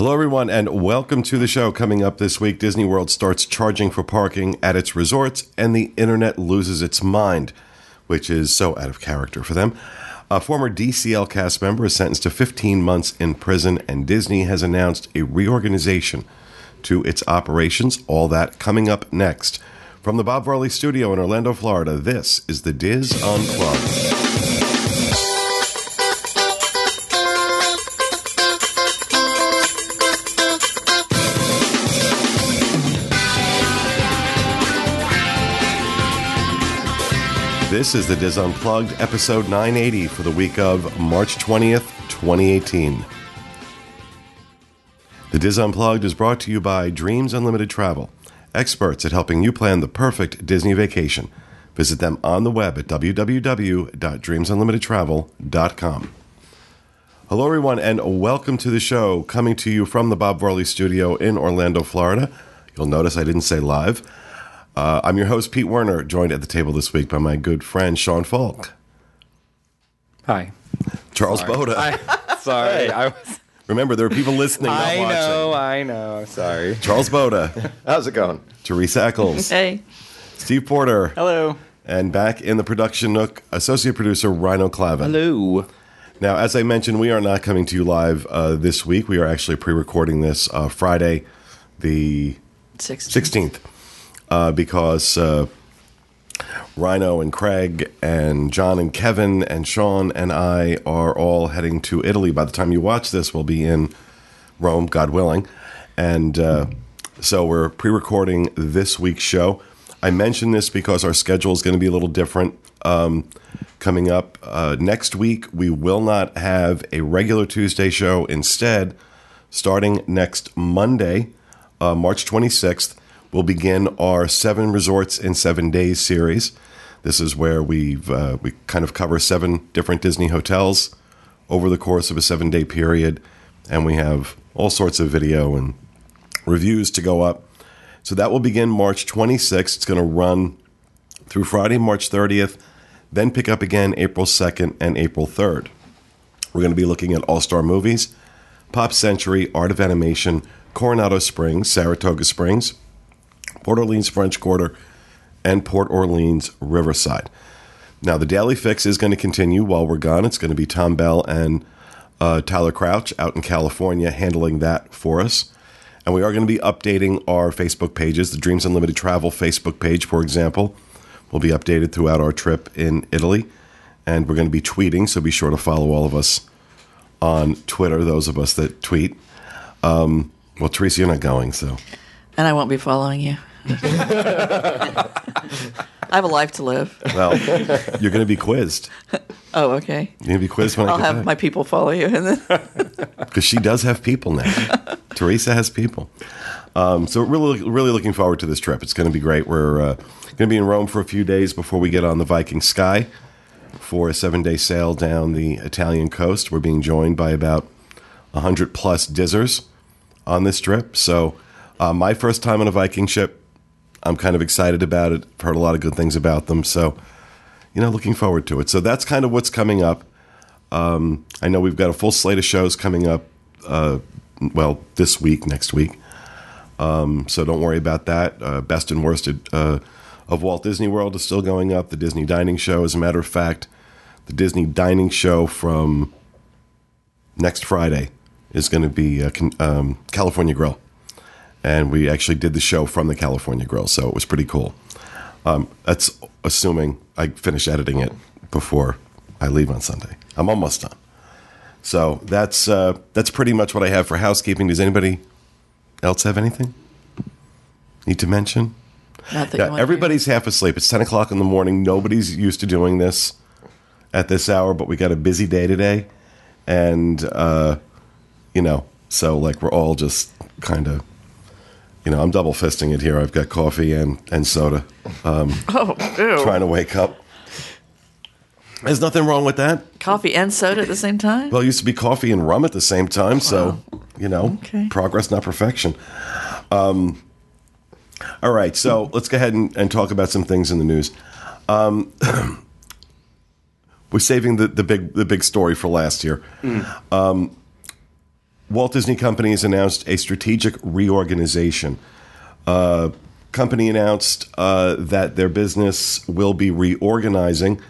Hello, everyone, and welcome to the show. Coming up this week, Disney World starts charging for parking at its resorts, and the internet loses its mind, which is so out of character for them. A former DCL cast member is sentenced to 15 months in prison, and Disney has announced a reorganization to its operations. All that coming up next. From the Bob Varley studio in Orlando, Florida, this is the DIS Unplugged. This is the DIS Unplugged, episode 980 for the week of March 20th, 2018. The DIS Unplugged is brought to you by Dreams Unlimited Travel, experts at helping you plan the perfect Disney vacation. Visit them on the web at www.dreamsunlimitedtravel.com. Hello, everyone, and welcome to the show, coming to you from the Bob Varley studio in Orlando, Florida. You'll notice I didn't say live. Uh, I'm your host, Pete Werner, joined at the table this week by my good friend, Sean Falk. Hi. Charles Sorry. Boda. I, sorry. I was. Remember, there are people listening, not I watching. know. I know. I'm sorry. Charles Boda, How's it going? Teresa Eccles, Hey. Steve Porter, Hello. and back in the production nook, associate producer Rhino Clavin. Hello. Now, as I mentioned, we are not coming to you live uh, this week. We are actually pre-recording this uh, Friday, the 16th, uh, because uh, Rhino and Craig and John and Kevin and Sean and I are all heading to Italy. By the time you watch this, we'll be in Rome, God willing. And uh, so we're pre recording this week's show. I mention this because our schedule is going to be a little different um, coming up. Uh, next week, we will not have a regular Tuesday show. Instead, starting next Monday, uh, March 26th, we'll begin our Seven Resorts in Seven Days series. This is where we've uh, we kind of cover seven different Disney hotels over the course of a seven day period, and we have all sorts of video and reviews to go up. So that will begin March 26th. It's going to run through Friday, March 30th, then pick up again April 2nd and April 3rd. We're going to be looking at All Star Movies, Pop Century, Art of Animation, Coronado Springs, Saratoga Springs, Port Orleans French Quarter, and Port Orleans Riverside. Now, the Daily Fix is going to continue while we're gone. It's going to be Tom Bell and uh, Tyler Crouch out in California handling that for us. And we are going to be updating our Facebook pages. The Dreams Unlimited Travel Facebook page, for example, will be updated throughout our trip in Italy. And we're going to be tweeting, so be sure to follow all of us on Twitter, those of us that tweet. Um, well, Teresa, you're not going, so. And I won't be following you. I have a life to live. Well, you're going to be quizzed. Oh, okay. You're going to be quizzed when I'll I get have back. my people follow you. And then, because she does have people now. Teresa has people. Um, so really, really looking forward to this trip. It's going to be great. We're uh, going to be in Rome for a few days before we get on the Viking Sky for a seven-day sail down the Italian coast. We're being joined by about hundred plus dizzers on this trip. So uh, my first time on a Viking ship. I'm kind of excited about it. I've heard a lot of good things about them. So you know, looking forward to it. So that's kind of what's coming up. Um, I know we've got a full slate of shows coming up. Uh, well, this week, next week. Um, so don't worry about that. Uh, Best and worst uh, of Walt Disney World is still going up. The Disney Dining Show, as a matter of fact, the Disney Dining Show from next Friday is going to be uh, um, California Grill, and we actually did the show from the California Grill, so it was pretty cool. Um, that's assuming I finish editing it before I leave on Sunday. I'm almost done. So that's uh, that's pretty much what I have for housekeeping. Does anybody else have anything need to mention? not that you to everybody's half asleep. It's ten o'clock in the morning. Nobody's used to doing this at this hour, but we got a busy day today, and uh, you know, so like we're all just kind of, you know, I'm double fisting it here. I've got coffee and and soda, um, Oh, ew. trying to wake up. There's nothing wrong with that. Coffee and soda at the same time? Well, it used to be coffee and rum at the same time, so you know, Okay. progress, not perfection. Um, all right, so let's go ahead and, and talk about some things in the news. Um, we're saving the, the big the big story for last year. Um, Walt Disney Company has announced a strategic reorganization. Uh, company announced uh, that their business will be reorganizing.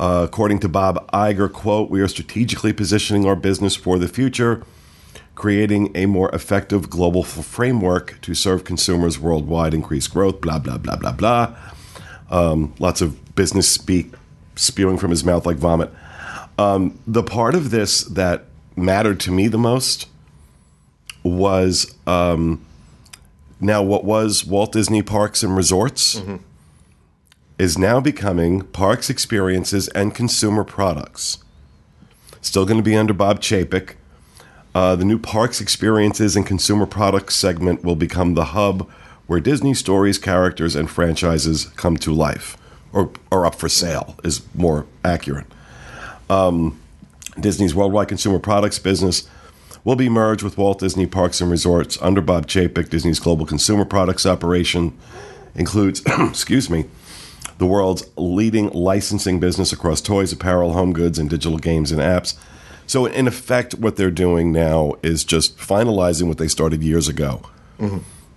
Uh, according to Bob Iger, quote, we are strategically positioning our business for the future, creating a more effective global framework to serve consumers worldwide, increase growth, blah, blah, blah, blah, blah. Um, lots of business speak spewing from his mouth like vomit. Um, the part of this that mattered to me the most was um, now what was Walt Disney Parks and Resorts is now becoming Parks Experiences and Consumer Products. Still going to be under Bob Chapek. Uh, the new Parks Experiences and Consumer Products segment will become the hub where Disney stories, characters, and franchises come to life, or are up for sale, is more accurate. Um, Disney's worldwide consumer products business will be merged with Walt Disney Parks and Resorts under Bob Chapek. Disney's global consumer products operation includes, excuse me, the world's leading licensing business across toys, apparel, home goods, and digital games and apps. So, in effect, what they're doing now is just finalizing what they started years ago,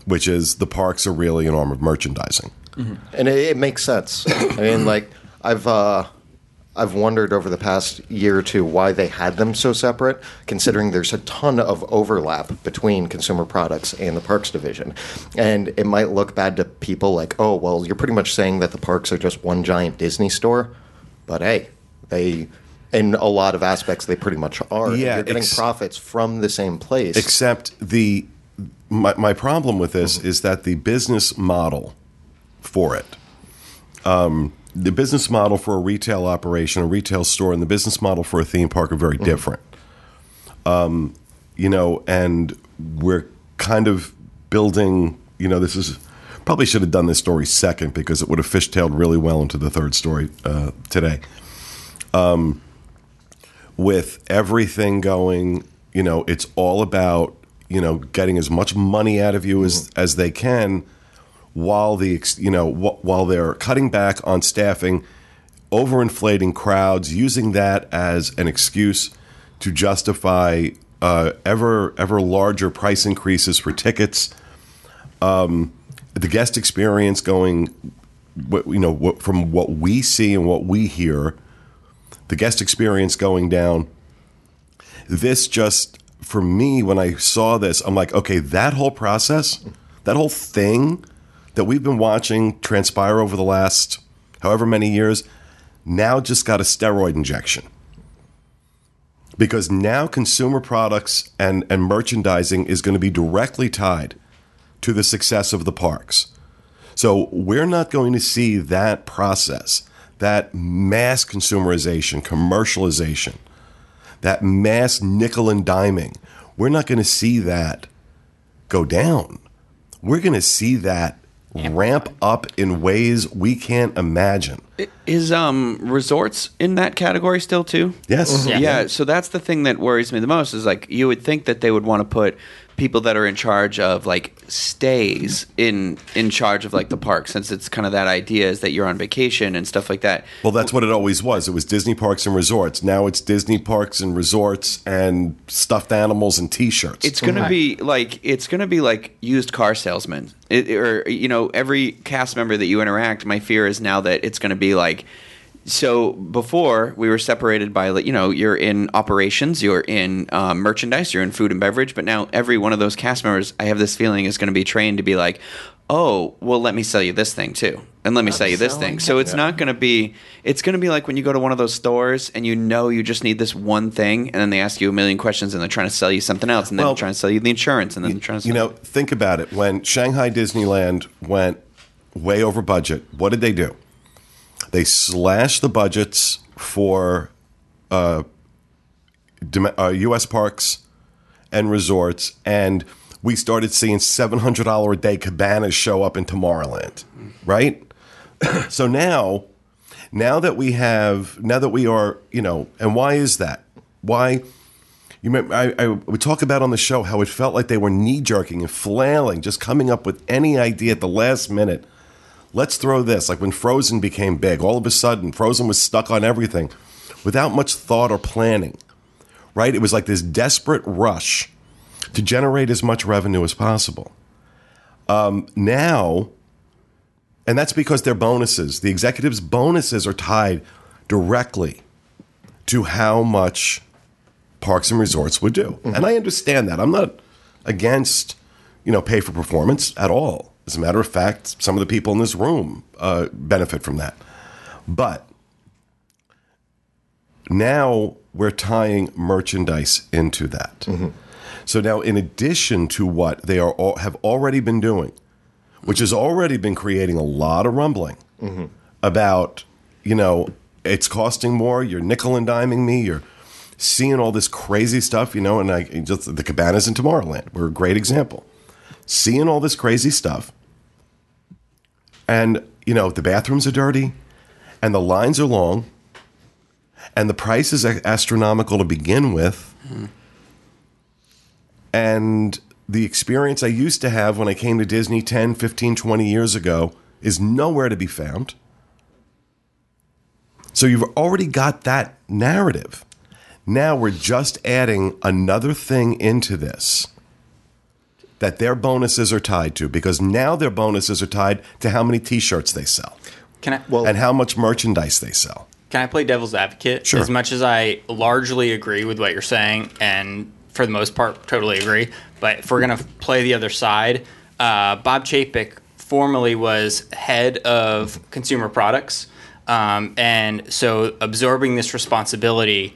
which is the parks are really an arm of merchandising. and it, it makes sense. I mean, like I've uh, I've wondered over the past year or two why they had them so separate, considering there's a ton of overlap between consumer products and the parks division, and it might look bad to people like, oh, well, you're pretty much saying that the parks are just one giant Disney store, but hey, they. In a lot of aspects, they pretty much are. Yeah, you're getting ex- profits from the same place. Except the my, my problem with this is that the business model for it, um, the business model for a retail operation, a retail store, and the business model for a theme park are very different. Um, you know, and we're kind of building. You know, this is probably should have done this story second because it would have fishtailed really well into the third story uh, today with everything going, you know, it's all about, you know, getting as much money out of you as as they can while the you know, while they're cutting back on staffing, overinflating crowds, using that as an excuse to justify uh, ever ever larger price increases for tickets. Um, the guest experience going, you know, from what we see and what we hear, the guest experience going down. This just, for me, when I saw this, I'm like, okay, that whole process, that whole thing that we've been watching transpire over the last however many years, now just got a steroid injection. Because now consumer products and, and merchandising is going to be directly tied to the success of the parks. So we're not going to see that process, that mass consumerization, commercialization, that mass nickel and diming. We're not going to see that go down. We're going to see that ramp up in ways we can't imagine. Is um resorts in that category still too? Yes. Yeah. so that's the thing that worries me the most is like you would think that they would want to put people that are in charge of like stays in in charge of like the park since it's kind of that idea is that you're on vacation and stuff like that. Well, that's what it always was. It was Disney Parks and Resorts. Now it's Disney Parks and Resorts and stuffed animals and T-shirts. It's gonna be like it's gonna be like used car salesmen, it, or you know, every cast member that you interact. My fear is now that it's gonna be like. So before we were separated by you know you're in operations, you're in um, merchandise, you're in food and beverage, but now every one of those cast members, I have this feeling, is going to be trained to be like, oh, well, let me sell you this thing too, and let me sell you this thing. So it's not going to be. It's going to be like when you go to one of those stores and you know you just need this one thing, and then they ask you a million questions and they're trying to sell you something else, and then Well, they're trying to sell you the insurance, and then they're trying to you know, think about it. When Shanghai Disneyland went way over budget, what did they do? They slashed the budgets for uh, uh, U.S. parks and resorts, and we started seeing seven hundred dollar a day cabanas show up in Tomorrowland, right? so now, now that we have, now that we are, you know, and why is that? Why? You remember, I, I would talk about on the show how it felt like they were knee jerking and flailing, just coming up with any idea at the last minute. Let's throw this. Like when Frozen became big, all of a sudden, Frozen was stuck on everything without much thought or planning, right? It was like this desperate rush to generate as much revenue as possible. Um, now, and that's because their bonuses, the executives' bonuses are tied directly to how much parks and resorts would do. Mm-hmm. And I understand that. I'm not against, you know, pay for performance at all. As a matter of fact, some of the people in this room uh, benefit from that. But now we're tying merchandise into that. Mm-hmm. So now, in addition to what they are all, have already been doing, which has already been creating a lot of rumbling about, you know, it's costing more. You're nickel and diming me. You're seeing all this crazy stuff, you know. And I just the cabanas in Tomorrowland were a great example. Seeing all this crazy stuff, and you know the bathrooms are dirty, and the lines are long, and the price is astronomical to begin with. And the experience I used to have when I came to Disney 10, 15, 20 years ago is nowhere to be found. So you've already got that narrative. Now we're just adding another thing into this that their bonuses are tied to because now their bonuses are tied to how many t shirts they sell Can I? Well- and how much merchandise they sell. Can I play devil's advocate? Sure. As much as I largely agree with what you're saying, and for the most part, totally agree. But if we're gonna play the other side, uh, Bob Chapek formerly was head of consumer products, um, and so absorbing this responsibility.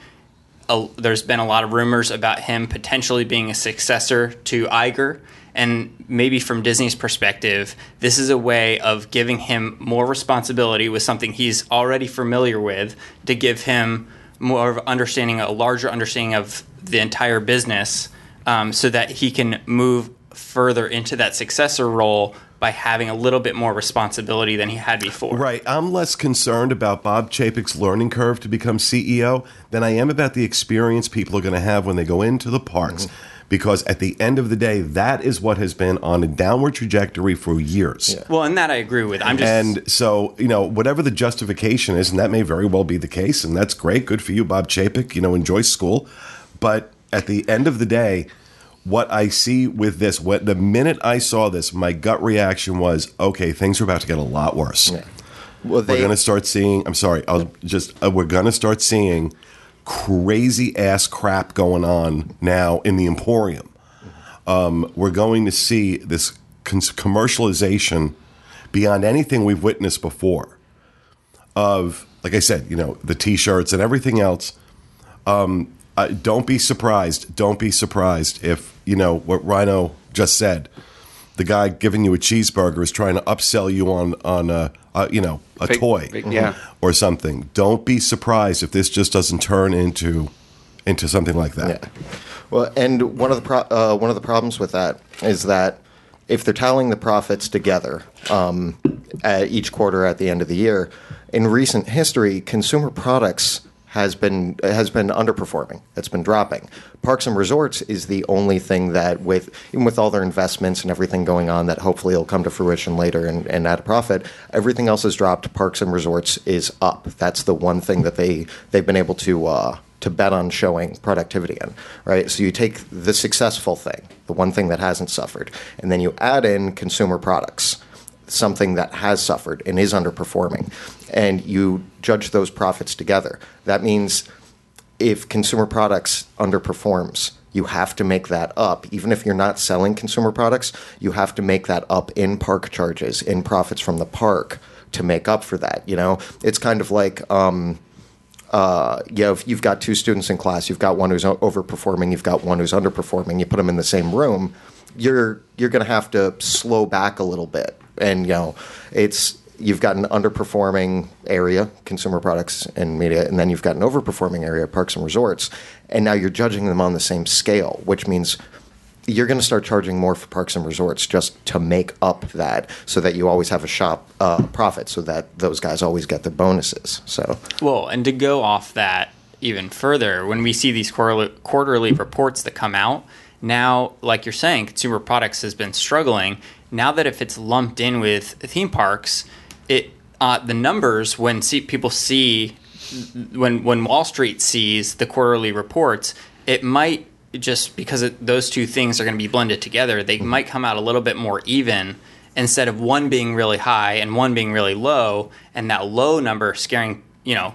Uh, there's been a lot of rumors about him potentially being a successor to Iger. And maybe from Disney's perspective, this is a way of giving him more responsibility with something he's already familiar with to give him more of understanding, a larger understanding of the entire business, um, so that he can move further into that successor role by having a little bit more responsibility than he had before. Right. I'm less concerned about Bob Chapek's learning curve to become CEO than I am about the experience people are going to have when they go into the parks. Mm-hmm. Because at the end of the day, that is what has been on a downward trajectory for years. Well, and that I agree with. I'm just And so, you know, whatever the justification is, and that may very well be the case, and that's great. Good for you, Bob Chapek. You know, enjoy school. But at the end of the day, what I see with this, what the minute I saw this, my gut reaction was, okay, things are about to get a lot worse. Well, We're going to start seeing. I'm sorry. I'll just. Uh, we're going to start seeing crazy ass crap going on now in the Emporium. Um, we're going to see this con- commercialization beyond anything we've witnessed before. Of like I said, you know, the T-shirts and everything else. Um, uh, don't be surprised. Don't be surprised if you know what Rhino just said. The guy giving you a cheeseburger is trying to upsell you on on a, a you know a Fake- toy fake- yeah. or something. Don't be surprised if this just doesn't turn into into something like that. Yeah. Well, and one of the pro- uh, one of the problems with that is that if they're tallying the profits together um, at each quarter at the end of the year, in recent history, consumer products has been has been underperforming. It's been dropping. Parks and resorts is the only thing that, with even with all their investments and everything going on, that hopefully will come to fruition later and, and add a profit. Everything else has dropped. Parks and resorts is up. That's the one thing that they they've been able to. Uh, to bet on showing productivity in, right? So you take the successful thing, the one thing that hasn't suffered, and then you add in consumer products, something that has suffered and is underperforming, and you judge those profits together. That means if consumer products underperforms, you have to make that up. Even if you're not selling consumer products, you have to make that up in park charges, in profits from the park to make up for that. You know, it's kind of like um, uh, you know, if you've got two students in class, you've got one who's overperforming, you've got one who's underperforming. You put them in the same room, you're you're going to have to slow back a little bit, and you know, it's you've got an underperforming area, consumer products and media, and then you've got an overperforming area, parks and resorts, and now you're judging them on the same scale, which means you're going to start charging more for parks and resorts just to make up that, so that you always have a shop uh, profit, so that those guys always get their bonuses. So. Well, and to go off that even further, when we see these quarterly, quarterly reports that come out, now, like you're saying, consumer products has been struggling. Now that if it's lumped in with theme parks, it uh, the numbers when see, people see when when Wall Street sees the quarterly reports, it might just because it, those two things are going to be blended together, they might come out a little bit more even instead of one being really high and one being really low, and that low number scaring you know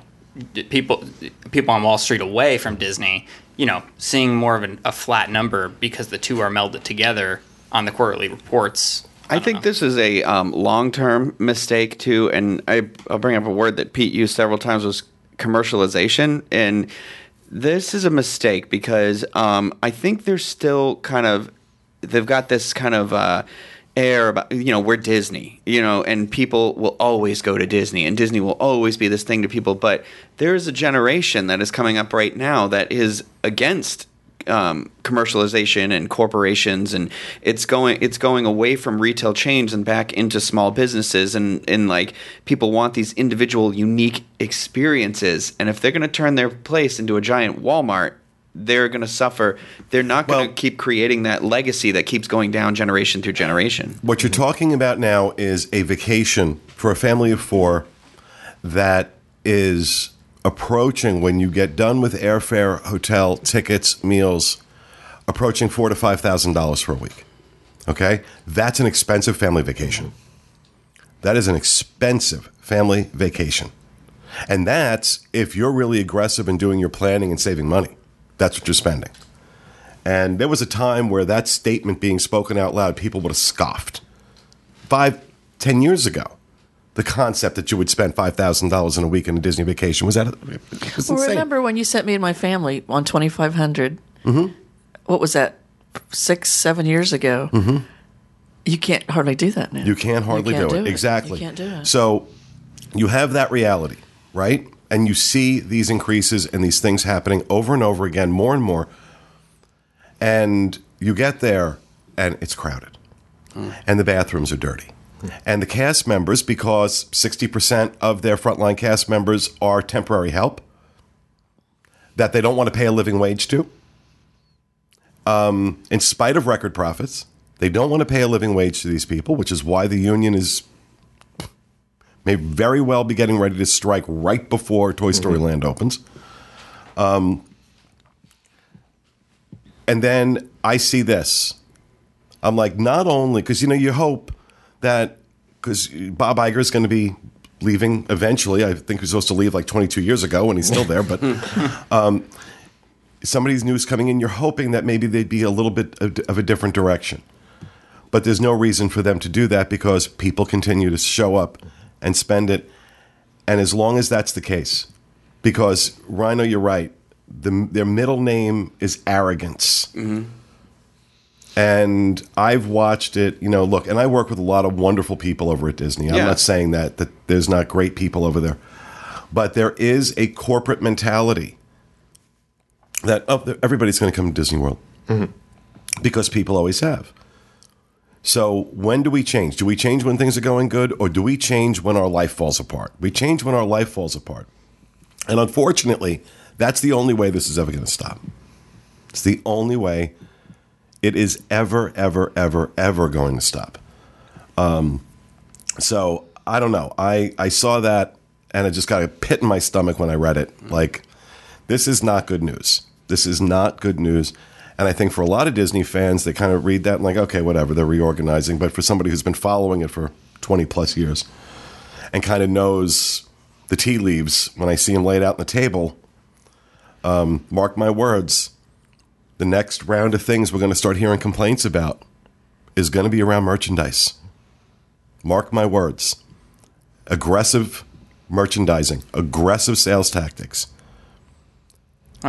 people people on Wall Street away from Disney. You know, seeing more of an, a flat number because the two are melded together on the quarterly reports. I, think this is a um, long-term mistake too, and I, I'll bring up a word that Pete used several times was commercialization, and this is a mistake because um, I think there's still kind of they've got this kind of uh, air about you know we're Disney, you know, and people will always go to Disney, and Disney will always be this thing to people. But there is a generation that is coming up right now that is against um, commercialization and corporations, and it's going it's going away from retail chains and back into small businesses, and and like people want these individual, unique experiences, and if they're going to turn their place into a giant Walmart, they're going to suffer. They're not going to Well- keep creating that legacy that keeps going down generation through generation. What you're talking about now is a vacation for a family of four that is approaching when you get done with airfare, hotel, tickets, meals, approaching four to five thousand dollars for a week. Okay, that's an expensive family vacation. That is an expensive family vacation, and that's if you're really aggressive in doing your planning and saving money. That's what you're spending. And there was a time where that statement being spoken out loud, people would have scoffed. Five, ten years ago, the concept that you would spend five thousand dollars in a week on a Disney vacation was that it was Well, remember when you sent me and my family on twenty five hundred? Mm-hmm. What was that? Six, seven years ago. Mm-hmm. You can't hardly do that now. You can't hardly can't do, it. do it. Exactly. You can't do it. So you have that reality, right? And you see these increases and these things happening over and over again, more and more. And you get there and it's crowded. And the bathrooms are dirty. And the cast members, because 60% of their frontline cast members are temporary help that they don't want to pay a living wage to, um, in spite of record profits, they don't want to pay a living wage to these people, which is why the union is may very well be getting ready to strike right before Toy Story Land opens. Um, and then I see this. I'm like, not only because you know you hope that because Bob Iger is going to be leaving eventually. I think he was supposed to leave like 22 years ago, and he's still there. But um, somebody's news coming in. You're hoping that maybe they'd be a little bit of, of a different direction. But there's no reason for them to do that because people continue to show up and spend it. And as long as that's the case, because Rhino, you're right, the, their middle name is arrogance. And I've watched it, you know, look, and I work with a lot of wonderful people over at Disney. I'm Yeah. not saying that, that there's not great people over there. But there is a corporate mentality that oh, everybody's going to come to Disney World mm-hmm. because people always have. So when do we change? Do we change when things are going good, or do we change when our life falls apart? We change when our life falls apart, and unfortunately, that's the only way this is ever going to stop. It's the only way it is ever, ever, ever, ever going to stop. Um, so I don't know. I I saw that, and I just got a pit in my stomach when I read it. Like, this is not good news. This is not good news. And I think for a lot of Disney fans, they kind of read that and like, okay, whatever, they're reorganizing. But for somebody who's been following it for 20 plus years and kind of knows the tea leaves when I see them laid out on the table, um, mark my words, the next round of things we're going to start hearing complaints about is going to be around merchandise. Mark my words. Aggressive merchandising, aggressive sales tactics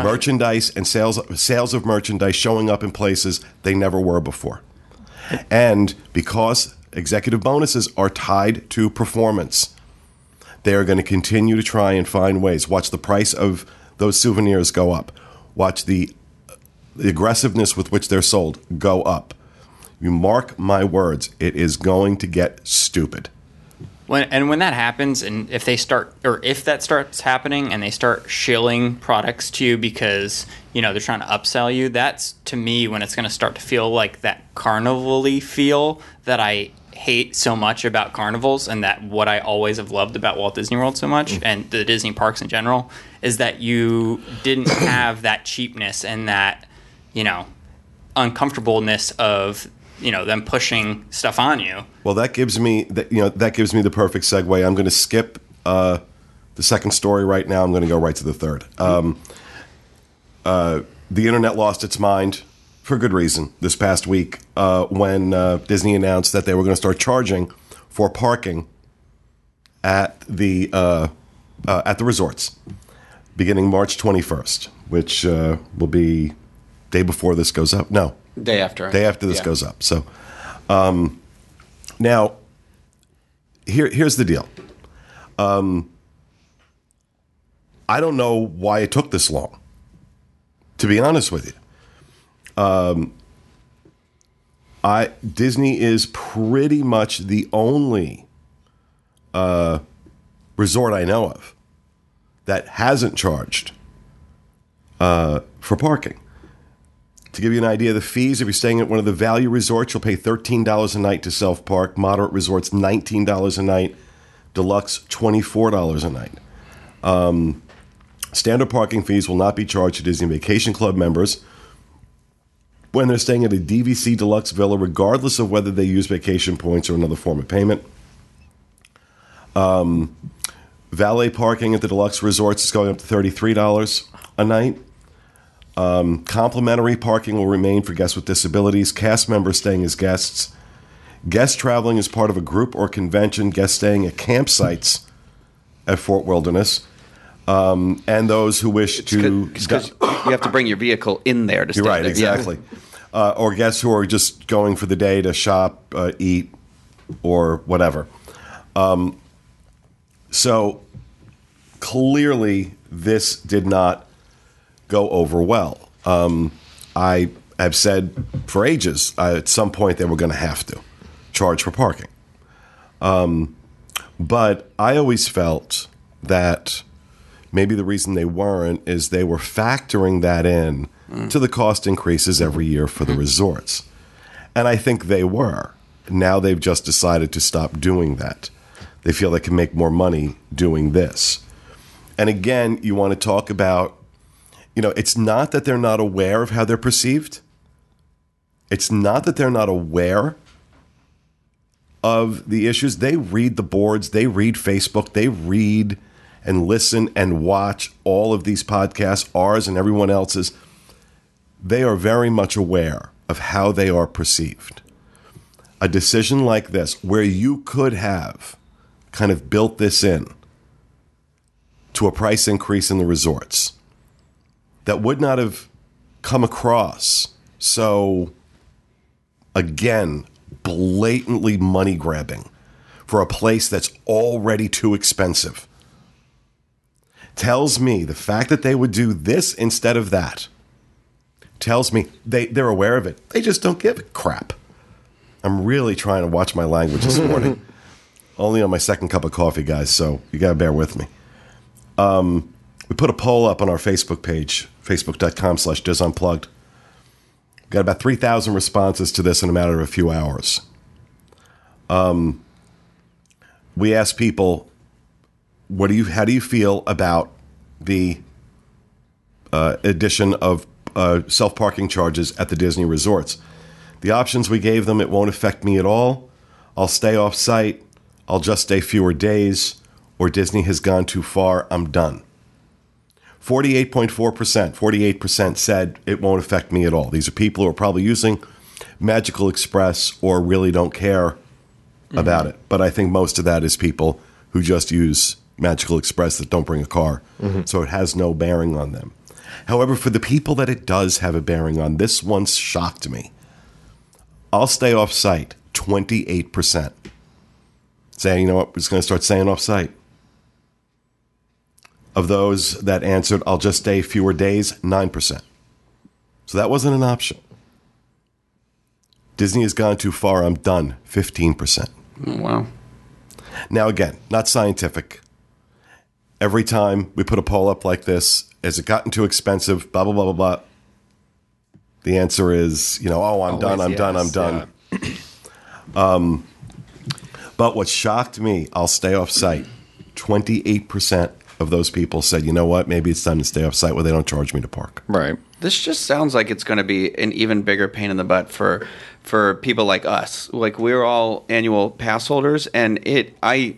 merchandise and sales sales of merchandise showing up in places they never were before. And because executive bonuses are tied to performance, they are going to continue to try and find ways. Watch the price of those souvenirs go up. Watch the, the aggressiveness with which they're sold go up. You mark my words, it is going to get stupid. When and when that happens, and if they start, or if that starts happening, and they start shilling products to you because you know they're trying to upsell you, that's to me when it's going to start to feel like that carnival-y feel that I hate so much about carnivals, and that what I always have loved about Walt Disney World so much, and the Disney parks in general, is that you didn't have that cheapness and that you know, uncomfortableness of you know them pushing stuff on you. Well, that gives me that you know that gives me the perfect segue. I'm going to skip uh, the second story right now. I'm going to go right to the third. Um, uh, the internet lost its mind for good reason this past week uh, when uh, Disney announced that they were going to start charging for parking at the uh, uh, at the resorts beginning March 21st, which will be day before this goes up. No, Day after. day after this Yeah. goes up. So, um, now here here's the deal. Um, I don't know why it took this long. To be honest with you, um, I Disney is pretty much the only uh, resort I know of that hasn't charged uh, for parking. To give you an idea of the fees, if you're staying at one of the value resorts, you'll pay $13 a night to self park. Moderate resorts, $19 a night. Deluxe, $24 a night. Um, standard parking fees will not be charged to Disney Vacation Club members when they're staying at a DVC Deluxe Villa, regardless of whether they use vacation points or another form of payment. Um, valet parking at the deluxe resorts is going up to $33 a night. Um, complimentary parking will remain for guests with disabilities, cast members staying as guests, guests traveling as part of a group or convention, guests staying at campsites at Fort Wilderness, um, and those who wish to. Because you have to bring your vehicle in there to stay You're right. Yeah. exactly. Uh, or guests who are just going for the day to shop, uh, eat, or whatever. Um, so clearly, this did not go over well. Um, I have said for ages uh, at some point they were going to have to charge for parking. Um, but I always felt that maybe the reason they weren't is they were factoring that in to the cost increases every year for the resorts. And I think they were. Now they've just decided to stop doing that. They feel they can make more money doing this. And again, you want to talk about, you know, it's not that they're not aware of how they're perceived. It's not that they're not aware of the issues. They read the boards, they read Facebook, they read and listen and watch all of these podcasts, ours and everyone else's. They are very much aware of how they are perceived. A decision like this, where you could have kind of built this in to a price increase in the resorts, that would not have come across so again, blatantly money grabbing for a place that's already too expensive. Tells me the fact that they would do this instead of that tells me they, they're aware of it. They just don't give a crap. I'm really trying to watch my language this morning. Only on my second cup of coffee, guys, so you got to bear with me. Um, we put a poll up on our Facebook page, facebook.com slash disunplugged. Got about 3,000 responses to this in a matter of a few hours. Um, we asked people, what do you, how do you feel about the uh, addition of uh, self parking charges at the Disney resorts? The options we gave them, it won't affect me at all. I'll stay off site. I'll just stay fewer days. Or Disney has gone too far. I'm done. 48.4%, 48% said it won't affect me at all. These are people who are probably using Magical Express or really don't care about it. But I think most of that is people who just use Magical Express that don't bring a car. Mm-hmm. So it has no bearing on them. However, for the people that it does have a bearing on, this one shocked me. I'll stay off site, 28%. Saying, you know what, we're just going to start staying off site. Of those that answered, I'll just stay fewer days, 9%. So that wasn't an option. Disney has gone too far, I'm done, 15%. Oh, wow. Now, again, not scientific. Every time we put a poll up like this, has it gotten too expensive? Blah, blah, blah, blah, blah. The answer is, you know, oh, I'm done, I'm Always done, I'm yes, done. um, but what shocked me, I'll stay off site. 28% of those people said, you know what, maybe it's time to stay off site where they don't charge me to park. Right. This just sounds like it's going to be an even bigger pain in the butt for for people like us. Like we're all annual pass holders, and it. I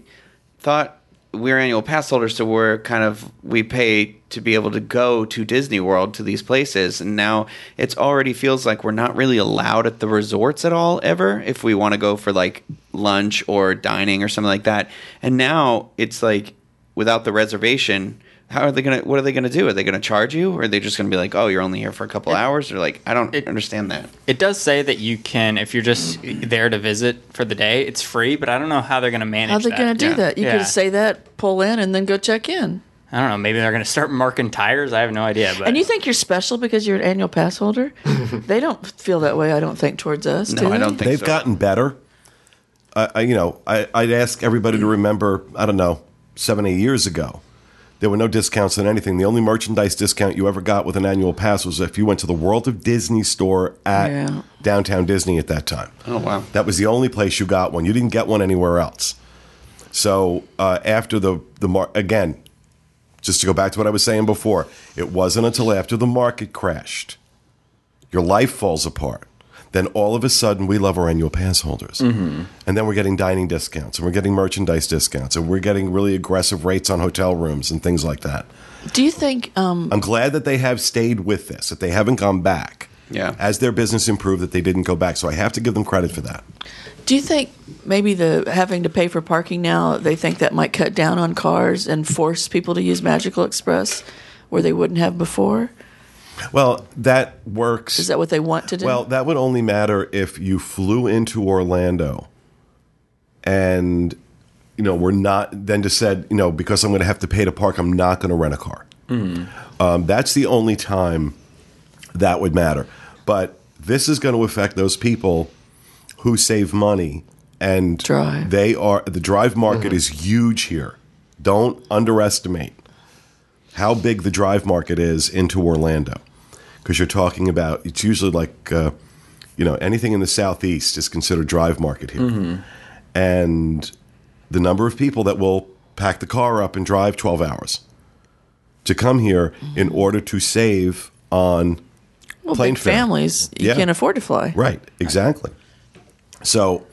thought we're annual pass holders, so we're kind of we pay to be able to go to Disney World to these places, and now it's already feels like we're not really allowed at the resorts at all ever if we want to go for like lunch or dining or something like that. And now it's like without the reservation how are they gonna what are they gonna do are they gonna charge you or are they just gonna be like oh you're only here for a couple hours or like i don't it- understand that It does say that you can, if you're just there to visit for the day, it's free. But I don't know how they're going to manage. How they that. going to do Yeah. that? You Yeah. could say that, pull in, and then go check in. I don't know. Maybe they're going to start marking tires. I have no idea. But And you think you're special because you're an annual pass holder? they don't feel that way. I don't think towards us. No, do I they? don't think They've so. gotten better. I, I, you know, I, I'd ask everybody to remember. I don't know, seven, eight years ago, there were no discounts on anything. The only merchandise discount you ever got with an annual pass was if you went to the World of Disney store at Yeah. downtown Disney at that time. oh wow That was the only place you got one. You didn't get one anywhere else. So uh, after the the mar- again, just to go back to what I was saying before, it wasn't until after the market crashed, your life falls apart. Then all of a sudden, we love our annual pass holders, and then we're getting dining discounts, and we're getting merchandise discounts, and we're getting really aggressive rates on hotel rooms and things like that. Do you think? Um, I'm glad that they have stayed with this, that they haven't gone back. Yeah. As their business improved, that they didn't go back. So I have to give them credit for that. do you think maybe the having to pay for parking now? They think that might cut down on cars and force people to use Magical Express where they wouldn't have before. Well, that works. Is that what they want to do? Well, that would only matter if you flew into Orlando and, you know, we're not, then just said, you know, because I'm going to have to pay to park, I'm not going to rent a car. Um, that's the only time that would matter. But this is going to affect those people who save money and Drive. they are, the drive market is huge here. Don't underestimate how big the drive market is into Orlando. Because you're talking about, it's usually like, uh, you know, anything in the southeast is considered drive market here. And the number of people that will pack the car up and drive 12 hours to come here in order to save on well, plane fare. families, you Yeah. can't afford to fly. Right, exactly. So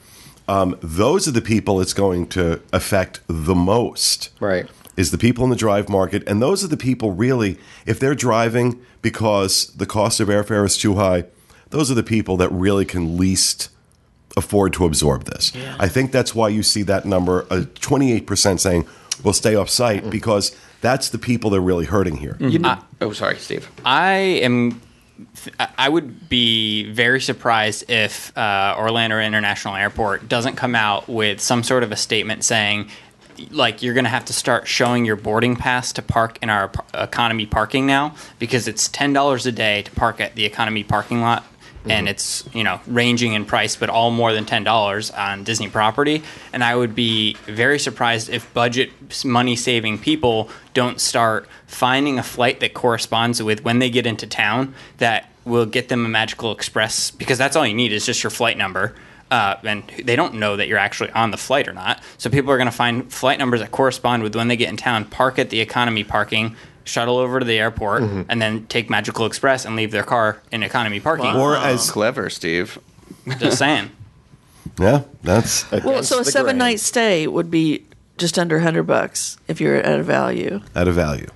um, those are the people it's going to affect the most. Right. Is the people in the drive market, and those are the people really. If they're driving because the cost of airfare is too high, those are the people that really can least afford to absorb this. I think that's why you see that number, uh, twenty-eight percent, saying we'll stay off site because that's the people they're really hurting here. You know- oh sorry steve I am. I would be very surprised if uh, Orlando International Airport doesn't come out with some sort of a statement saying, like, you're going to have to start showing your boarding pass to park in our economy parking now because it's ten dollars a day to park at the economy parking lot. And mm-hmm. it's you know ranging in price, but all more than ten dollars on Disney property. And I would be very surprised if budget money saving people don't start finding a flight that corresponds with when they get into town that will get them a magical express because that's all you need is just your flight number uh, and they don't know that you're actually on the flight or not so people are going to find flight numbers that correspond with when they get in town park at the economy parking shuttle over to the airport and then take magical express and leave their car in economy parking Or as clever steve just saying yeah, that's Well, so a seven grain. night stay would be just under hundred bucks if you're at a value. at a value.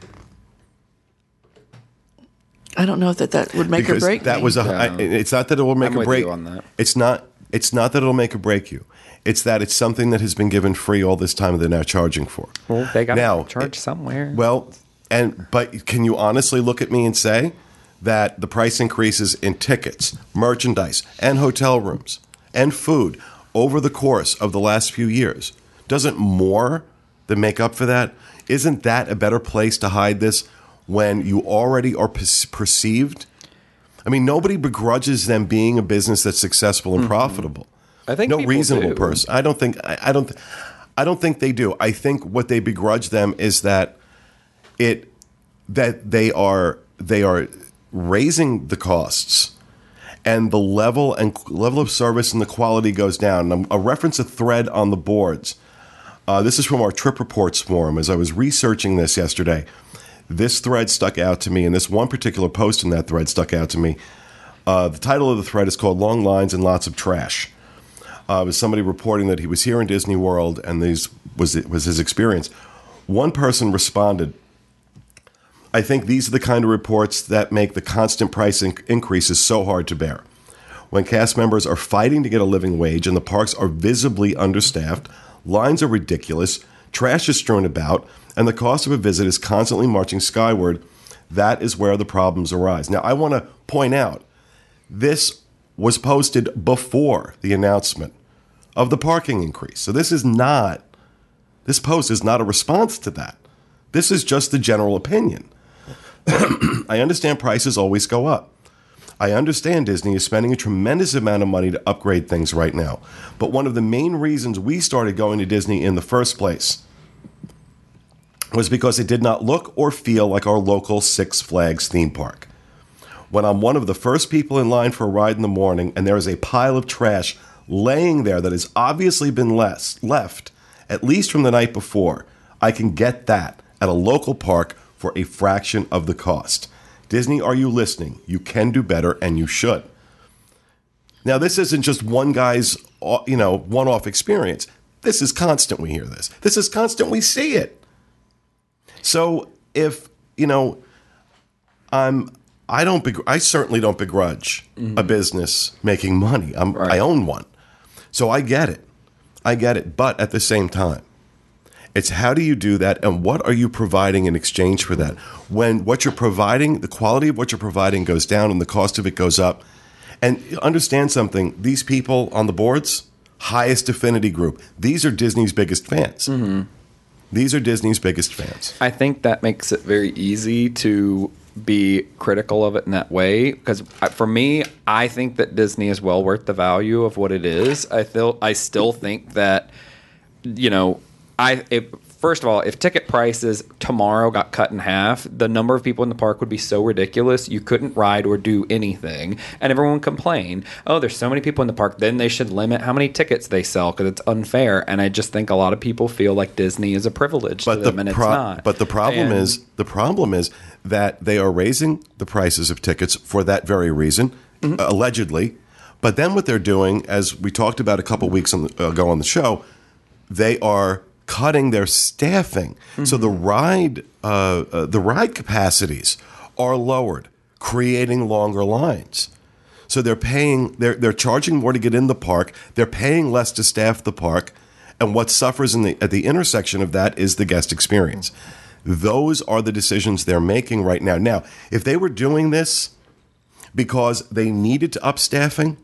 I don't know that that would make or break that me. was a. I- it's not that it will make I'm or with break you on that. It's not. It's not that it'll make or break you. It's that it's something that has been given free all this time. and They're now charging for. Well, they got to Now, charge it- somewhere. Well, and but can you honestly look at me and say that the price increases in tickets, merchandise, and hotel rooms and food over the course of the last few years doesn't more than make up for that? Isn't that a better place to hide this when you already are per- perceived? I mean, nobody begrudges them being a business that's successful and profitable. I think no reasonable do. person. I don't think. I, I don't. I don't think they do. I think what they begrudge them is that it that they are they are raising the costs and the level and level of service and the quality goes down. And I'll reference a thread on the boards. Uh, this is from our Trip Reports forum. As I was researching this yesterday, this thread stuck out to me, and this one particular post in that thread stuck out to me. Uh, the title of the thread is called "Long Lines and Lots of Trash." Uh, it was somebody reporting that he was here in Disney World, and these was was his experience. One person responded. I think these are the kind of reports that make the constant price in- increases so hard to bear. When cast members are fighting to get a living wage and the parks are visibly understaffed, lines are ridiculous, trash is strewn about, and the cost of a visit is constantly marching skyward, that is where the problems arise. Now, I want to point out this was posted before the announcement of the parking increase. So this is not, this post is not a response to that. This is just the general opinion. I understand prices always go up. I understand Disney is spending a tremendous amount of money to upgrade things right now. But one of the main reasons we started going to Disney in the first place was because it did not look or feel like our local Six Flags theme park. When I'm one of the first people in line for a ride in the morning and there is a pile of trash laying there that has obviously been less, left, at least from the night before, I can get that at a local park for a fraction of the cost. Disney, are you listening? You can do better and you should. Now, this isn't just one guy's, you know, one-off experience. This is constant. We hear this. This is constant. We see it. So if you know, I'm, I don't, begr- I certainly don't begrudge a mm-hmm. business making money. I'm, I own one, so I get it. I get it. But at the same time, it's how do you do that and what are you providing in exchange for that? When what you're providing, the quality of what you're providing goes down and the cost of it goes up. And understand something, these people on the boards, highest affinity group, these are Disney's biggest fans. Mm-hmm. These are Disney's biggest fans. I think that makes it very easy to be critical of it in that way because for me I think that Disney is well worth the value of what it is. I feel I still think that you know I if, first of all if ticket prices tomorrow got cut in half the number of people in the park would be so ridiculous you couldn't ride or do anything and everyone would complain oh there's so many people in the park then they should limit how many tickets they sell because it's unfair and I just think a lot of people feel like Disney is a privilege But to the them and pro- it's not but the problem And- is the problem is that they are raising the prices of tickets for that very reason, Mm-hmm. allegedly. But then what they're doing, as we talked about a couple weeks on the, ago on the show, they are cutting their staffing. So Mm-hmm. the ride uh, uh, the ride capacities are lowered, creating longer lines. So they're paying they're they're charging more to get in the park. They're paying less to staff the park, and what suffers in the at the intersection of that is the guest experience. Those are the decisions they're making right now. Now, if they were doing this because they needed to up staffing,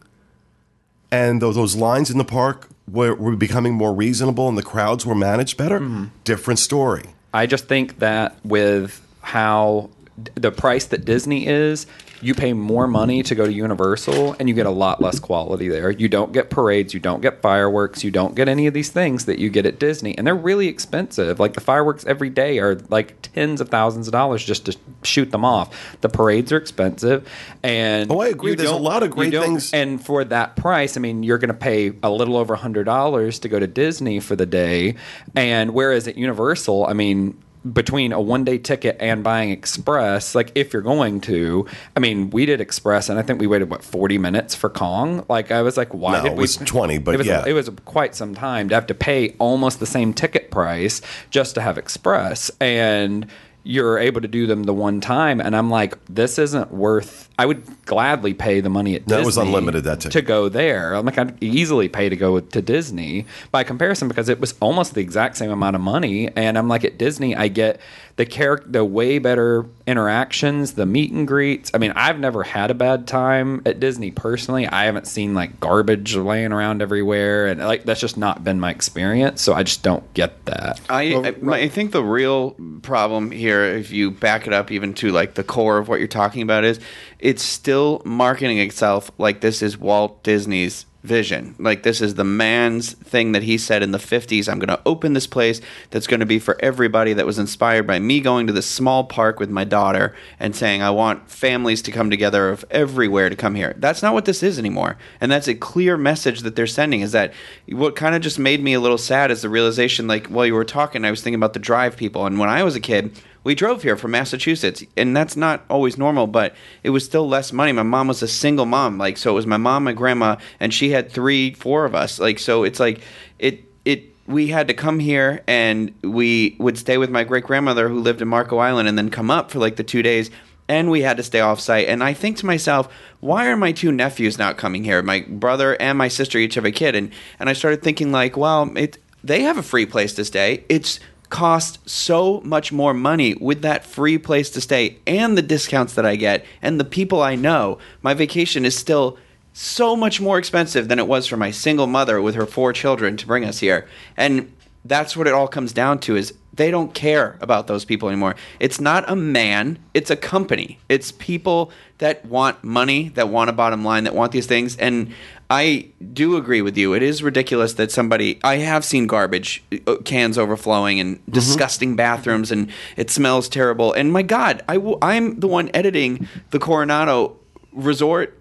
and those, those lines in the park were, were becoming more reasonable and the crowds were managed better, mm-hmm. different story. I just think that with how the price that Disney is, you pay more money to go to Universal and you get a lot less quality there. You don't get parades, you don't get fireworks, you don't get any of these things that you get at Disney. And they're really expensive. Like the fireworks every day are like tens of thousands of dollars just to shoot them off. The parades are expensive. And Oh, I agree. There's a lot of great things. And for that price, I mean, you're going to pay a little over $100 to go to Disney for the day. And whereas at Universal, I mean, between a one day ticket and buying express like if you're going to i mean we did express and i think we waited what 40 minutes for kong like i was like why No, did it we was 20, but it was, yeah. it was quite some time to have to pay almost the same ticket price just to have express and you're able to do them the one time and i'm like this isn't worth i would gladly pay the money at That was unlimited, that ticket. to go there. I'm like i'd easily pay to go to disney by comparison because it was almost the exact same amount of money. And i'm like at disney i get the character the way better interactions the meet and greets. I mean i've never had a bad time at disney personally. I haven't seen like garbage laying around everywhere. And like that's just not been my experience. So i just don't get that. I, I, my- I think the real problem here, if you back it up even to like the core of what you're talking about, is it's still marketing itself like this is Walt Disney's vision. Like this is the man's thing that he said in the 50s, I'm going to open this place that's going to be for everybody that was inspired by me going to this small park with my daughter and saying I want families to come together of everywhere to come here. That's not what this is anymore. And that's a clear message that they're sending is that what kind of just made me a little sad is the realization like while you were talking I was thinking about the drive people and when I was a kid we drove here from Massachusetts, and that's not always normal, but it was still less money. My mom was a single mom, like so it was my mom, my grandma, and she had three, four of us. Like so, it's like it it we had to come here and we would stay with my great grandmother who lived in Marco Island and then come up for like the two days and we had to stay off site. And I think to myself, why are my two nephews not coming here? My brother and my sister each have a kid. And, and I started thinking like, well, it, they have a free place to stay. It's cost so much more money with that free place to stay and the discounts that I get and the people I know. My vacation is still so much more expensive than it was for my single mother with her four children to bring us here. And that's what it all comes down to is they don't care about those people anymore. It's not a man, it's a company. It's people that want money, that want a bottom line, that want these things. And I do agree with you. It is ridiculous that somebody. I have seen garbage uh, cans overflowing and mm-hmm. disgusting bathrooms, and it smells terrible. And my God, I w- I'm the one editing the Coronado Resort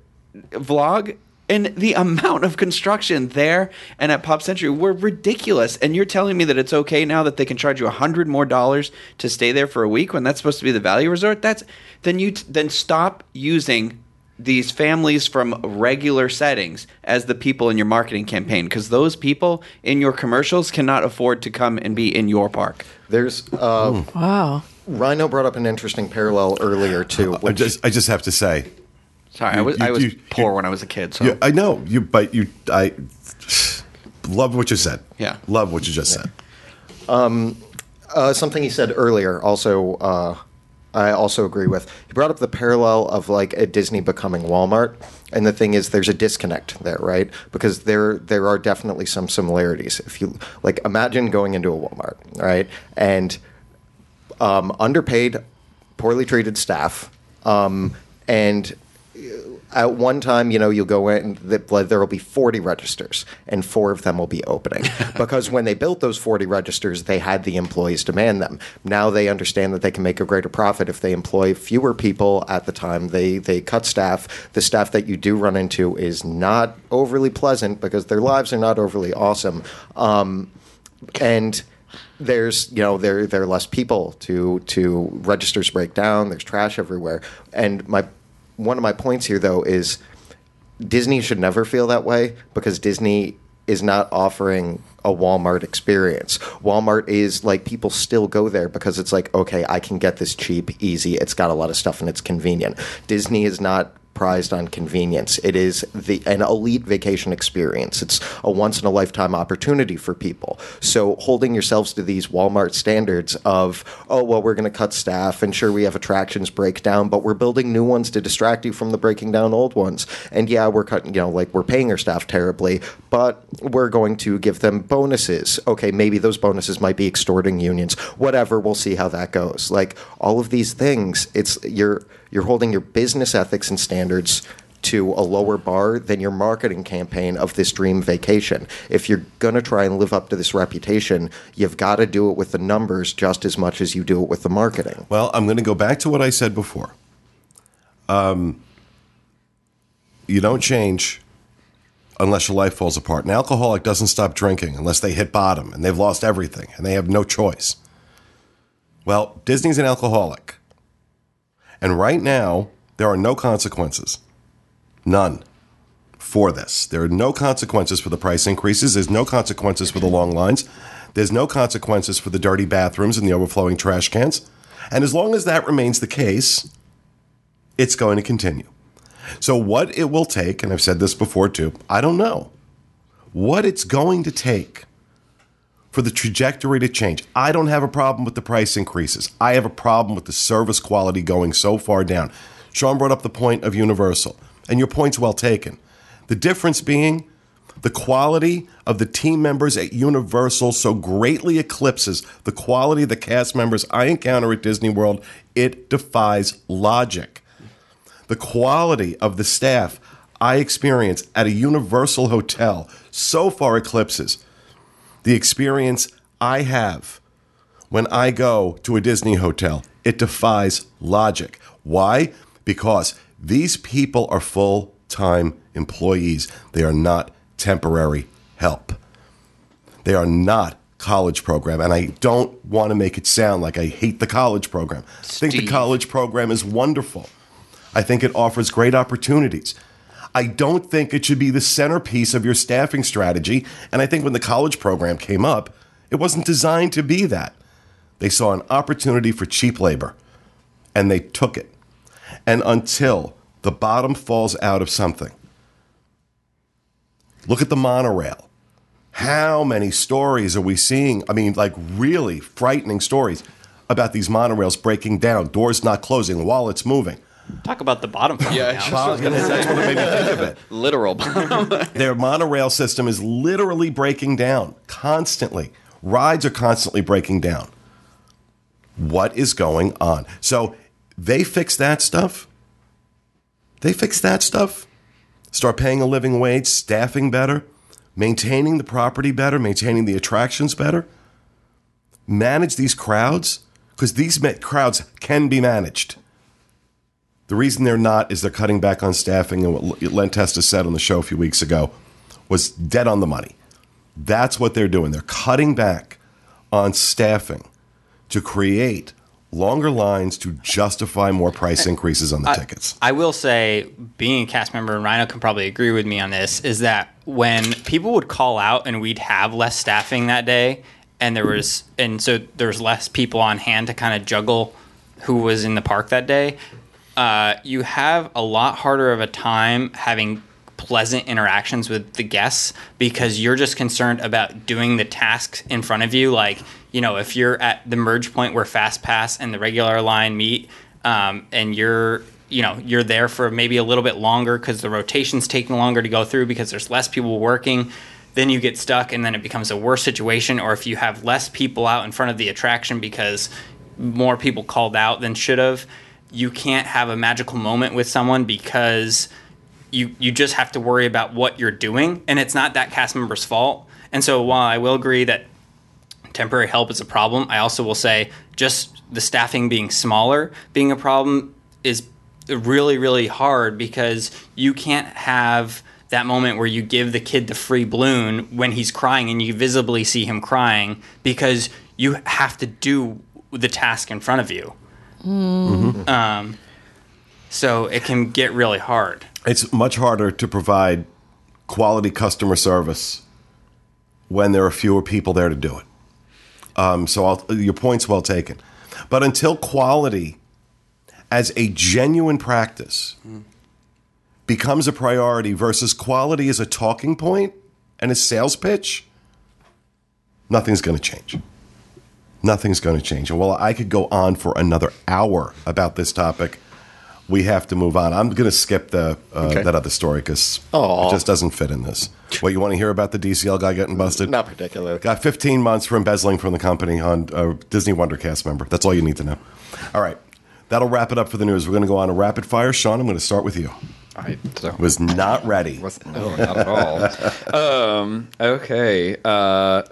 vlog, and the amount of construction there and at Pop Century were ridiculous. And you're telling me that it's okay now that they can charge you a hundred more dollars to stay there for a week when that's supposed to be the value resort? That's then you t- then stop using these families from regular settings as the people in your marketing campaign because those people in your commercials cannot afford to come and be in your park. There's uh, wow. Rhino brought up an interesting parallel earlier too. I just I just have to say, sorry, you, I was you, I was you, poor when I was a kid. So I know you, but you I love what you said. Yeah, love what you just yeah. said. Um, uh, something he said earlier also. Uh, I also agree with. You brought up the parallel of like a Disney becoming Walmart, and the thing is, there's a disconnect there, right? Because there there are definitely some similarities. If you like, imagine going into a Walmart, right, and um, underpaid, poorly treated staff, um, and at one time, you know, you'll go in, there will be 40 registers, and four of them will be opening. because when they built those 40 registers, they had the employees demand them. Now they understand that they can make a greater profit if they employ fewer people at the time. They, they cut staff. The staff that you do run into is not overly pleasant because their lives are not overly awesome. Um, and there's you know there there are less people to to registers break down there's trash everywhere and my one of my points here, though, is Disney should never feel that way because Disney is not offering a Walmart experience. Walmart is like people still go there because it's like, okay, I can get this cheap, easy. It's got a lot of stuff and it's convenient. Disney is not prized on convenience. It is the an elite vacation experience. It's a once in a lifetime opportunity for people. So holding yourselves to these Walmart standards of oh well we're going to cut staff and sure we have attractions break down, but we're building new ones to distract you from the breaking down old ones. And yeah, we're cutting you know like we're paying our staff terribly, but we're going to give them bonuses. Okay, maybe those bonuses might be extorting unions. Whatever, we'll see how that goes. Like all of these things, it's you're you're holding your business ethics and standards to a lower bar than your marketing campaign of this dream vacation. If you're going to try and live up to this reputation, you've got to do it with the numbers just as much as you do it with the marketing. Well, I'm going to go back to what I said before. Um, you don't change unless your life falls apart. An alcoholic doesn't stop drinking unless they hit bottom and they've lost everything and they have no choice. Well, Disney's an alcoholic. And right now, there are no consequences. None for this. There are no consequences for the price increases. There's no consequences for the long lines. There's no consequences for the dirty bathrooms and the overflowing trash cans. And as long as that remains the case, it's going to continue. So, what it will take, and I've said this before too, I don't know what it's going to take for the trajectory to change. I don't have a problem with the price increases. I have a problem with the service quality going so far down. Sean brought up the point of Universal, and your point's well taken. The difference being the quality of the team members at Universal so greatly eclipses the quality of the cast members I encounter at Disney World, it defies logic. the quality of the staff I experience at a Universal hotel so far eclipses the experience I have when I go to a Disney hotel. It defies logic. Why? Because these people are full time employees, they are not temporary help. They are not college program and I don't want to make it sound like I hate the college program. I think the college program is wonderful. I think it offers great opportunities. I don't think it should be the centerpiece of your staffing strategy and I think when the college program came up, it wasn't designed to be that. They saw an opportunity for cheap labor and they took it. And until the bottom falls out of something, look at the monorail. How many stories are we seeing? I mean, like really frightening stories about these monorails breaking down, doors not closing while it's moving. Talk about the bottom falling Yeah, down. Well, that's what made me think of it. Literal. bottom. Their monorail system is literally breaking down constantly. Rides are constantly breaking down. What is going on? So they fix that stuff. They fix that stuff. Start paying a living wage, staffing better, maintaining the property better, maintaining the attractions better. Manage these crowds because these crowds can be managed. The reason they're not is they're cutting back on staffing, and what Len Testa said on the show a few weeks ago was dead on the money. That's what they're doing. They're cutting back on staffing to create longer lines to justify more price increases on the tickets. I will say, being a cast member, and Rhino can probably agree with me on this, is that when people would call out and we'd have less staffing that day, and there was, and so there was less people on hand to kind of juggle who was in the park that day, uh, you have a lot harder of a time having pleasant interactions with the guests because you're just concerned about doing the tasks in front of you. Like, you know, if you're at the merge point where Fast Pass and the regular line meet, um, and you're you know you're there for maybe a little bit longer because the rotation's taking longer to go through because there's less people working then you get stuck and then it becomes a worse situation or if you have less people out in front of the attraction because more people called out than should have you can't have a magical moment with someone because you you just have to worry about what you're doing and it's not that cast member's fault and so while i will agree that temporary help is a problem. I also will say just the staffing being smaller being a problem is really really hard because you can't have that moment where you give the kid the free balloon when he's crying and you visibly see him crying because you have to do the task in front of you. Um, so it can get really hard. It's much harder to provide quality customer service when there are fewer people there to do it. Um, so I'll, your point's well taken. But until quality as a genuine practice becomes a priority versus quality as a talking point and a sales pitch, nothing's going to change. Nothing's going to change. And while I could go on for another hour about this topic, we have to move on. I'm going to skip the uh, Okay. that other story because it just doesn't fit in this. What you want to hear about the DCL guy getting busted? Not particularly. Got 15 months for embezzling from the company on a Disney Wonder cast member. That's all you need to know. All right. That'll wrap it up for the news. We're going to go on a rapid fire. Sean, I'm going to start with you. I Was not ready. Was, no, not at all. um, okay. Uh,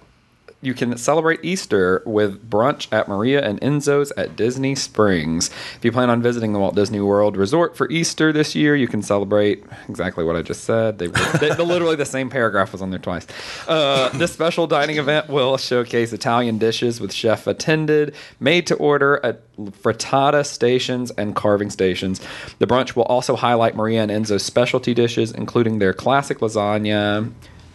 you can celebrate Easter with brunch at Maria and Enzo's at Disney Springs. If you plan on visiting the Walt Disney World Resort for Easter this year, you can celebrate exactly what I just said. They, they, literally the same paragraph was on there twice. Uh, this special dining event will showcase Italian dishes with chef attended, made to order at frittata stations and carving stations. The brunch will also highlight Maria and Enzo's specialty dishes, including their classic lasagna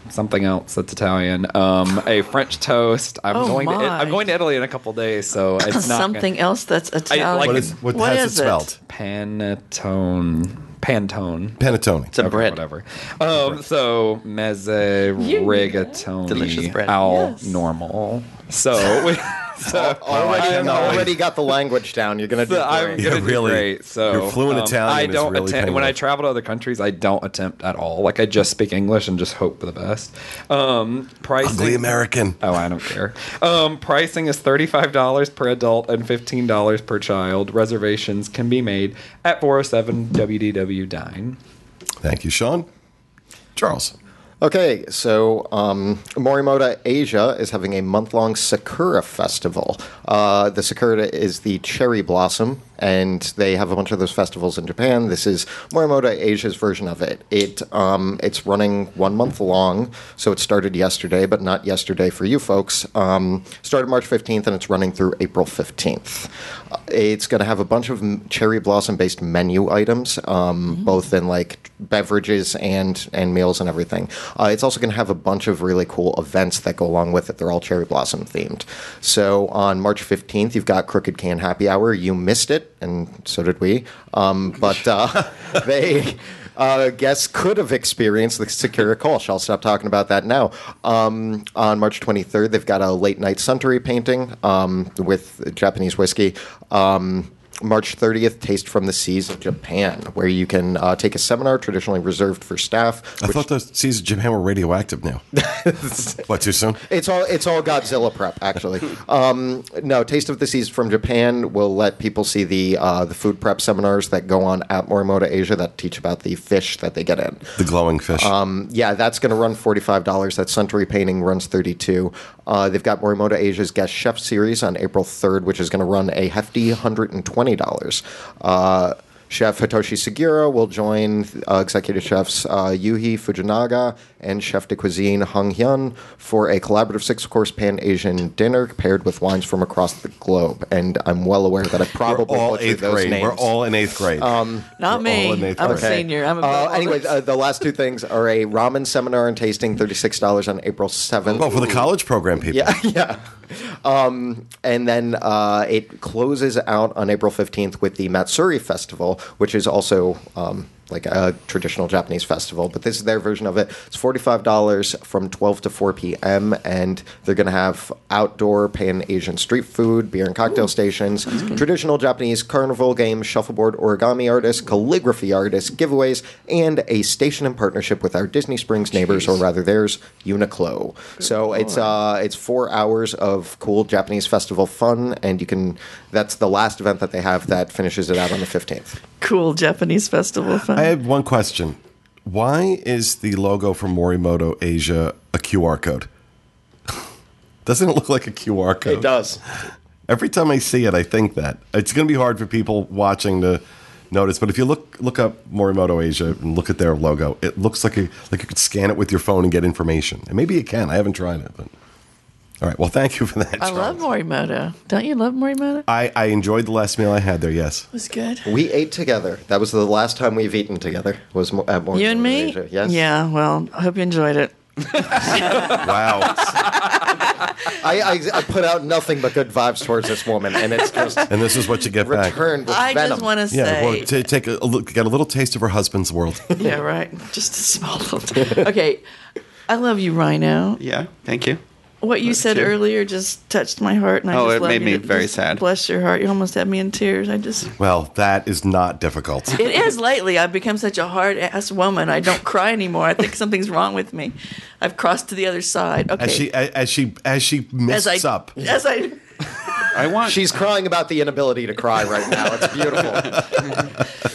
something else that's Italian. Um, a French toast. I'm Oh, going to my. I'm going to Italy in a couple days, so it's not Something else that's Italian. like What is what, What has is it it? spelled? Panettone. Pantone. Panettone. It's a bread. Whatever. Um, so mezze rigatoni. Delicious bread. Al Yes. normal. So we, already, cannot wait. already got the language down. You're gonna do So I'm great. Gonna do really. great. So Your fluent um, Italian I don't really attempt when I travel to other countries. I don't attempt at all. Like I just speak English and just hope for the best. Um, pricing. Ugly American. Oh, I don't care. Um, pricing is thirty-five dollars per adult and fifteen dollars per child. Reservations can be made at four hundred seven WDW Dine. Thank you, Sean. Charles. Okay, so um, Morimoto Asia is having a month long Sakura festival. Uh, the Sakura is the cherry blossom, and they have a bunch of those festivals in Japan. This is Morimoto Asia's version of it. It um, It's running one month long, so it started yesterday, but not yesterday for you folks. Um, started March 15th, and it's running through April 15th. It's going to have a bunch of cherry blossom based menu items, um, both in like beverages and and meals and everything. Uh, it's also going to have a bunch of really cool events that go along with it. They're all cherry blossom themed. So on March 15th, you've got Crooked Can Happy Hour. You missed it, and so did we. Um, but uh, they. Uh, guests could have experienced the Sakura Kolsch. I'll stop talking about that now. Um, on March 23rd, they've got a late night suntory painting um, with Japanese whiskey. Um, March 30th, Taste from the Seas of Japan, where you can uh, take a seminar traditionally reserved for staff. I which- thought the seas of Japan were radioactive now. what, too soon? It's all it's all Godzilla prep, actually. Um, no, Taste of the Seas from Japan will let people see the uh, the food prep seminars that go on at Morimoto Asia that teach about the fish that they get in. The glowing fish. Um, yeah, that's going to run forty five dollars. That Suntory painting runs thirty two. Uh, they've got Morimoto Asia's guest chef series on April third, which is going to run a hefty hundred and twenty dollars. Uh, Chef Hitoshi Sugiura will join uh, executive chefs uh, Yuhi Fujinaga and chef de cuisine Hung Hyun for a collaborative six-course Pan-Asian dinner paired with wines from across the globe. And I'm well aware that I We're probably all eighth those grade. names. We're all in eighth grade. Not me. all in eighth I'm a grade. senior. I'm a Uh, anyway, uh, the last two things are a ramen seminar and tasting, thirty-six dollars on April seventh. well, for the college program people. Yeah, yeah. Um, and then uh, it closes out on April 15th with the Matsuri Festival, which is also um, like a traditional Japanese festival, but this is their version of it. It's $45 from 12 to 4 p.m., and they're going to have outdoor Pan Asian street food, beer and cocktail stations, traditional Japanese carnival games, shuffleboard origami artists, calligraphy artists, giveaways, and a station in partnership with our Disney Springs neighbors, or rather theirs, Uniqlo. so it's uh, it's four hours of cool Japanese festival fun, and you can. That's the last event that they have that finishes it out on the 15th. cool Japanese festival fun. I have one question. Why is the logo for Morimoto Asia a QR code? Doesn't it look like a QR code? It does. Every time I see it, I think that it's going to be hard for people watching to notice. But if you look look up Morimoto Asia and look at their logo, it looks like a, like you could scan it with your phone and get information. And maybe you can. I haven't tried it, but all right. Well, thank you for that. I love Morimoto. Don't you love Morimoto? I, I enjoyed the last meal I had there. Yes. it was good. We ate together. That was the last time we've eaten together. Was mo- at Morning You and me? Asia. Yes. Yeah, well, I hope you enjoyed it. Wow. I, I, I put out nothing but good vibes towards this woman, and it's just and this is what you get back. with I venom. just want to Yeah. say. Well, t- take a, a look, get a little taste of her husband's world. yeah, right. Just a small little. Okay. I love you, Rhino. Yeah, thank you. What you said too. earlier just touched my heart, and I Oh, just it made me very sad. Bless your heart. You almost had me in tears. I just. Well, that is not difficult. It is lately. I've become such a hard ass woman. I don't cry anymore. I think something's wrong with me. I've crossed to the other side. Okay. As she as as she as she as I, up. As I. I want. She's crying about the inability to cry right now. It's beautiful.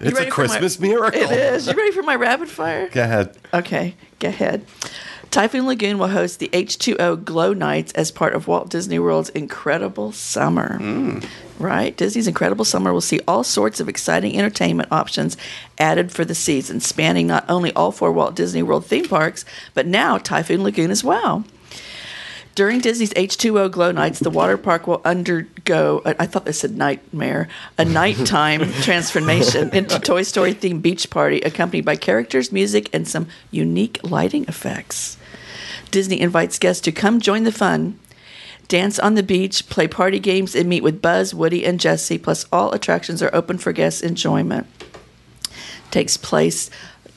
It's a ready for my- Christmas miracle. It is. You ready for my rapid fire? Go ahead. Okay, go ahead. Typhoon Lagoon will host the H2O Glow Nights as part of Walt Disney World's Incredible Summer. Hmm. Right? Disney's Incredible Summer will see all sorts of exciting entertainment options added for the season, spanning not only all four Walt Disney World theme parks, but now Typhoon Lagoon as well. During Disney's H2O Glow Nights, the water park will undergo, I I thought this said nightmare, a nighttime transformation into Toy Story themed beach party accompanied by characters, music, and some unique lighting effects. Disney invites guests to come join the fun, dance on the beach, play party games, and meet with Buzz, Woody, and Jesse. Plus, all attractions are open for guests' enjoyment. Takes place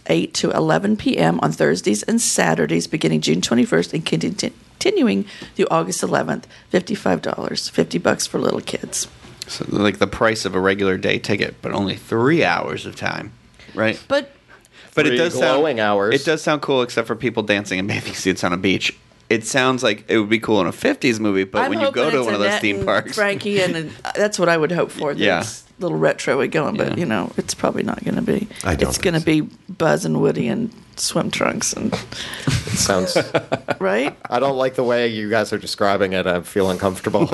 8 to 11 p.m. on Thursdays and Saturdays beginning June 21st and continu- continuing through August 11th. $55, 50 bucks for little kids. So, like the price of a regular day ticket, but only three hours of time, right? But But it Three does sound hours. It does sound cool, except for people dancing in bathing suits on a beach. It sounds like it would be cool in a '50s movie, but I'm when you go to one of those theme parks, Frankie, and, and that's what I would hope for. Yeah. That's little retro we going, but Yeah. you know, it's probably not going to be. I don't It's going to so. be Buzz and Woody and swim trunks and It sounds. right. I don't like the way you guys are describing it. I feel uncomfortable.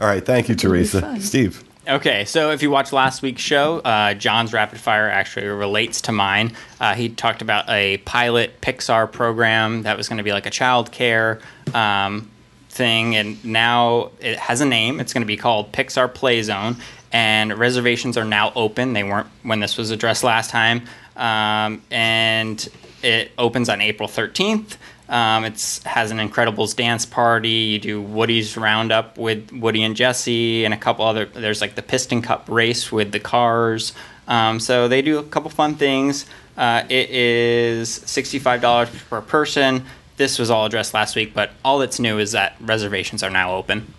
All right, thank you, Teresa. Steve. Okay, so if you watched last week's show, uh, John's rapid fire actually relates to mine. Uh, he talked about a pilot Pixar program that was going to be like a child care um, thing, and now it has a name. It's going to be called Pixar Play Zone, and reservations are now open. They weren't when this was addressed last time, um, and it opens on April 13th. Um, it's has an Incredibles dance party. You do Woody's roundup with Woody and Jesse, and a couple other. There's like the Piston Cup race with the cars. Um, so they do a couple fun things. Uh, it is sixty-five dollars per person. This was all addressed last week, but all that's new is that reservations are now open,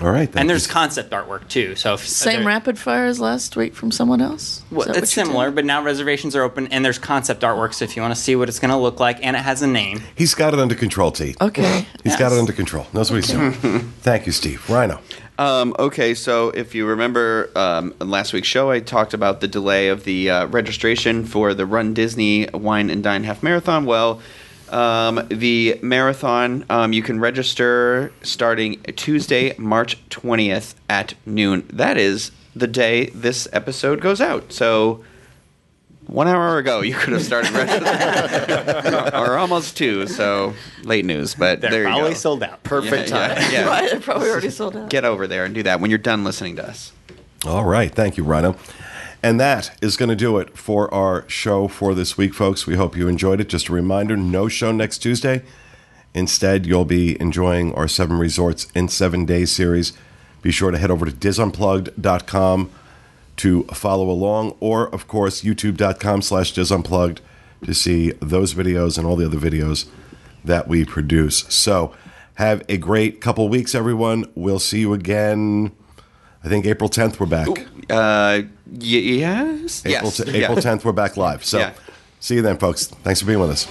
All right. thank and there's you. concept artwork too. So if, Same there- rapid fire as last week from someone else. Is Well, it's similar, telling- but now reservations are open, and there's concept artwork. So if you want to see what it's going to look like, and it has a name. He's got it under control, T. Okay. He's got it under control. Knows what he's doing. Thank you, Steve. Rhino. Um, okay, so if you remember um, last week's show, I talked about the delay of the uh, registration for the Run Disney Wine and Dine Half Marathon. Well, um, the marathon, um, you can register starting Tuesday, March 20th at noon. That is the day this episode goes out. So one hour ago, you could have started registering, or almost two. So late news, but They're there you probably go. sold out. Perfect Yeah, time. yeah, yeah. Right, they're probably already sold out. Get over there and do that when you're done listening to us. All right. Thank you, Rhino. And that is going to do it for our show for this week, folks. We hope you enjoyed it. Just a reminder no show next Tuesday. Instead, you'll be enjoying our Seven Resorts in Seven Days series. Be sure to head over to disunplugged.com to follow along, or, of course, youtube.com slash disunplugged to see those videos and all the other videos that we produce. So, have a great couple weeks, everyone. We'll see you again. I think April 10th, we're back. Uh, y- yes. April, yes. t-. April 10th, we're back live. So see you then, folks. Thanks for being with us.